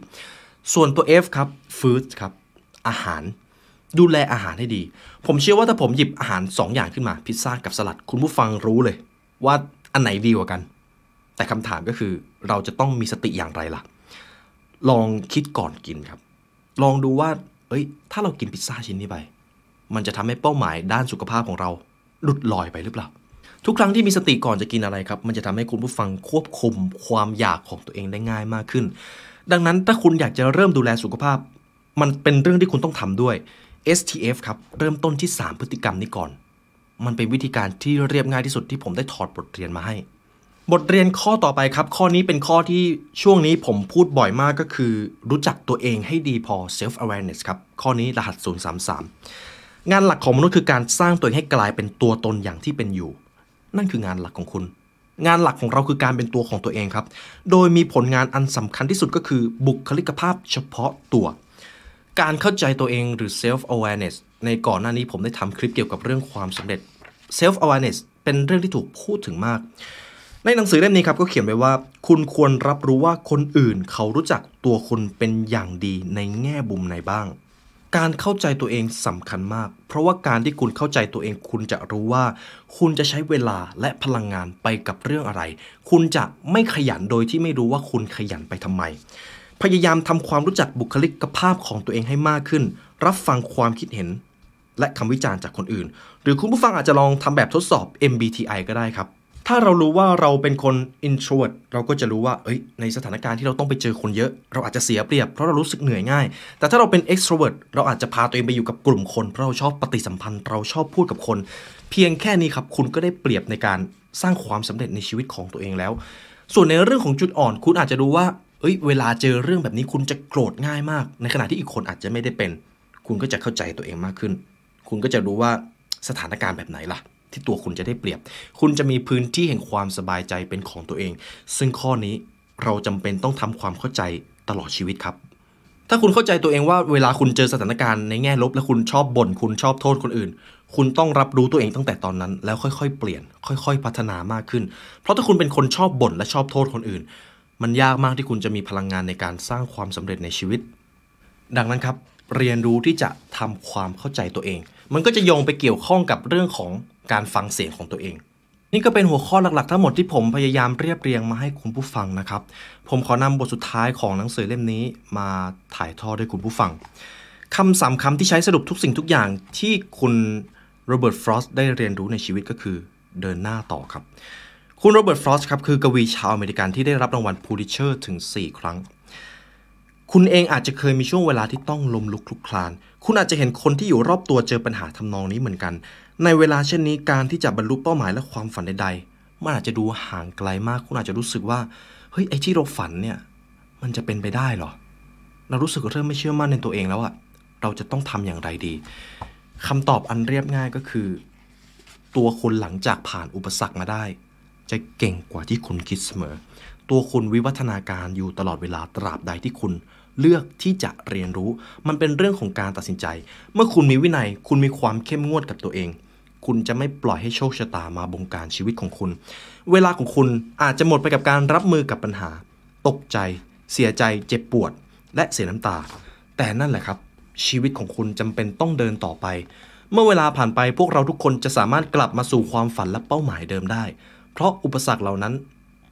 ส่วนตัว F ครับ food ครับอาหาร ดูแลอาหารให้ดี ผมเชื่อว่าถ้าผมหยิบอาหาร 2 อย่างขึ้นมา พิซซ่ากับสลัด คุณผู้ฟังรู้เลย ว่าอันไหนดีกว่ากัน แต่คำถามก็คือเราจะต้องมีสติอย่างไรล่ะ ลองคิดก่อนกินครับ ลองดูว่า เอ้ย ถ้าเรากินพิซซ่าชิ้นนี้ไป มันจะทำให้เป้าหมายด้านสุขภาพของเราหลุดลอยไปหรือเปล่า ทุกครั้งที่มีสติก่อนจะกินอะไรครับ มันจะทำให้คุณผู้ฟังควบคุมความอยากของตัวเองได้ง่ายมากขึ้น ดังนั้นถ้าคุณอยากจะเริ่มดูแลสุขภาพ มันเป็นเรื่องที่คุณต้องทำด้วย STF ครับ เริ่มต้นที่ 3 พฤติกรรมนี้ก่อน มันเป็นวิธีการที่เรียบง่ายที่สุดที่ผมได้ถอดบทเรียนมาให้ บทเรียนข้อต่อไปครับ ข้อนี้เป็นข้อที่ช่วงนี้ผมพูดบ่อยมากก็คือ รู้จักตัวเองให้ดีพอ self awareness ครับ ข้อนี้รหัส 033 งานหลักของมนุษย์คือการสร้างตัวเองให้กลายเป็นตัวตนอย่างที่เป็นอยู่ นั่นคืองานหลักของคุณ งานหลักของเราคือการเป็นตัวของตัวเองครับ โดยมีผลงานอันสำคัญที่สุดก็คือบุคลิกภาพเฉพาะตัว การเข้าใจตัวเองหรือ self awareness ในก่อนหน้านี้ผมได้ทำคลิปเกี่ยวกับเรื่องความสำเร็จ self awareness เป็นเรื่องที่ถูกพูดถึงมาก ในหนังสือเล่มนี้ครับก็เขียนไว้ว่า คุณควรรับรู้ว่าคนอื่นเขารู้จักตัวคุณเป็นอย่างดีในแง่บุมไหนบ้าง การเข้าใจตัวเองสำคัญมาก เพราะว่าการที่คุณเข้าใจตัวเอง คุณจะรู้ว่า คุณจะใช้เวลาและพลังงานไปกับเรื่องอะไร คุณจะไม่ขยันโดยที่ไม่รู้ว่าคุณขยันไปทำไม พยายามทำความรู้จักบุคลิกภาพของตัวเองให้มากขึ้น รับฟังความคิดเห็น และคำวิจารณ์จากคนอื่น หรือคุณผู้ฟังอาจจะลองทำแบบทดสอบ MBTI ก็ได้ครับ ถ้าเรารู้ว่าเราเป็นคน introvert เราก็จะรู้ว่าเอ้ย ในสถานการณ์ที่เราต้องไปเจอคนเยอะ เราอาจจะเสียเปรียบเพราะเรารู้สึกเหนื่อยง่าย แต่ถ้าเราเป็น extrovert เราอาจจะพาตัวเองไปอยู่กับกลุ่มคน เพราะเราชอบปฏิสัมพันธ์ เราชอบพูดกับคน เพียงแค่นี้ครับ คุณก็ได้เปรียบในการสร้างความสำเร็จในชีวิตของตัวเองแล้ว ส่วนในเรื่องของจุดอ่อน คุณอาจจะดูว่า เอ้ยเวลาเจอเรื่องแบบนี้คุณจะโกรธง่ายมาก ในขณะที่อีกคนอาจจะไม่ได้เป็น คุณก็จะเข้าใจตัวเองมากขึ้น คุณก็จะรู้ว่าสถานการณ์แบบไหนล่ะ ที่ตัวคุณจะได้เปรียบ คุณจะมีพื้นที่แห่งความสบายใจเป็นของตัวเอง ซึ่งข้อนี้เราจำเป็นต้องทำความเข้าใจตลอดชีวิตครับ ถ้าคุณเข้าใจตัวเองว่าเวลาคุณเจอสถานการณ์ในแง่ลบ และคุณชอบบ่นคุณชอบโทษคนอื่น คุณต้องรับรู้ตัวเองตั้งแต่ตอนนั้น แล้วค่อยๆ เปลี่ยน ค่อย ๆ พัฒนามากขึ้น เพราะถ้าคุณเป็นคนชอบบ่นและชอบโทษคนอื่น มันยากมากที่คุณจะมีพลังงานในการสร้างความสำเร็จในชีวิต ดังนั้นครับ เรียนรู้ที่จะทำความเข้าใจตัวเอง มันก็จะโยงไปเกี่ยวข้องกับเรื่องของการฟังเสียงของตัวเอง นี่ก็เป็นหัวข้อหลักๆ ทั้งหมดที่ผมพยายามเรียบเรียงมาให้คุณผู้ฟังนะครับ ผมขอนำบทสุดท้ายของหนังสือเล่มนี้ มาถ่ายทอดให้คุณผู้ฟังคำสามคำที่ใช้สรุปทุกสิ่งทุกอย่างที่คุณ Robert Frost ได้เรียนรู้ในชีวิตก็คือเดินหน้าต่อครับ คุณ Robert Frost ครับคือกวีชาวอเมริกันที่ได้รับรางวัล Pulitzer ถึง 4 ครั้ง คุณเองอาจจะเคยมีช่วงเวลาที่ต้องล้มลุกคลุกคลาน คุณอาจจะเห็นคนที่อยู่รอบตัวเจอปัญหาทำนองนี้เหมือนกัน ในเวลาเช่นนี้การที่จะบรรลุเป้าหมายและความฝันใดๆ มันอาจจะดูห่างไกลมาก คุณอาจจะรู้สึกว่าเฮ้ยไอ้ที่เราฝันเนี่ยมันจะเป็นไปได้หรอ เรารู้สึกเริ่มไม่เชื่อมั่นในตัวเองแล้วอะเราจะต้องทำอย่างไรดีคำตอบอันเรียบง่ายก็คือ ตัวคุณหลังจากผ่านอุปสรรคมาได้ จะเก่งกว่าที่คุณคิดเสมอ ตัวคุณวิวัฒนาการอยู่ตลอดเวลาตราบใดที่คุณเลือกที่จะเรียนรู้ มันเป็นเรื่องของการตัดสินใจ เมื่อคุณมีวินัย คุณมีความเข้มงวดกับตัวเอง คุณจะไม่ปล่อยให้โชคชะตามาบงการชีวิตของคุณ เวลาของคุณอาจจะหมดไปกับการรับมือกับปัญหา ตกใจ เสียใจ เจ็บปวด และเสียน้ำตา แต่นั่นแหละครับ ชีวิตของคุณจำเป็นต้องเดินต่อไป เมื่อเวลาผ่านไปพวกเราทุกคนจะสามารถกลับมาสู่ความฝันและเป้าหมายเดิมได้ เพราะอุปสรรคเหล่านั้น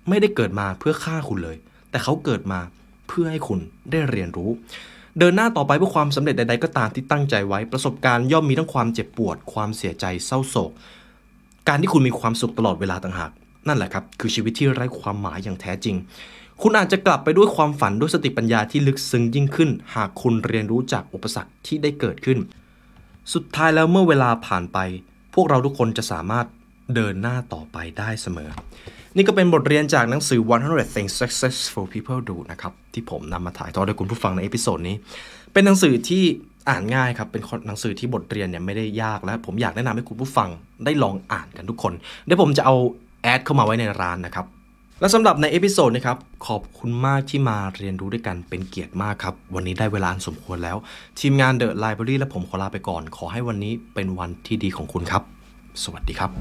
ไม่ได้เกิดมาเพื่อฆ่าคุณเลย แต่เขาเกิดมาเพื่อให้คุณได้เรียนรู้ เดินหน้าต่อไปเพื่อความสำเร็จใด ๆ ก็ตามที่ตั้งใจไว้ ประสบการณ์ย่อมมีทั้งความเจ็บปวด ความเสียใจเศร้าโศก การที่คุณมีความสุขตลอดเวลาต่างหาก นั่นแหละครับ คือชีวิตที่ไร้ความหมายอย่างแท้จริง คุณอาจจะกลับไปด้วยความฝันด้วยสติปัญญาที่ลึกซึ้งยิ่งขึ้น หากคุณเรียนรู้จากอุปสรรคที่ได้เกิดขึ้น สุดท้ายแล้วเมื่อเวลาผ่านไป พวกเราทุกคนจะสามารถ เดินหน้าต่อไปได้เสมอ นี่ก็เป็นบทเรียนจากหนังสือ 100 Things Successful People Do นะครับ ที่ผมนำมาถ่ายทอดให้คุณผู้ฟังใน episode นี้ เป็นหนังสือที่อ่านง่ายครับ เป็นหนังสือที่บทเรียนเนี่ยไม่ได้ยากและผมอยากแนะนำให้คุณผู้ฟังได้ลองอ่านกันทุกคนเดี๋ยวผมจะเอา add เข้ามาไว้ในร้านนะครับและสำหรับใน episode นี้ครับ ขอบคุณมากที่มาเรียนรู้ด้วยกันเป็นเกียรติมากครับ วันนี้ได้เวลาอันสมควรแล้ว ทีมงาน The Library และผมขอลาไปก่อน ขอให้วันนี้เป็นวันที่ดีของคุณครับ สวัสดีครับ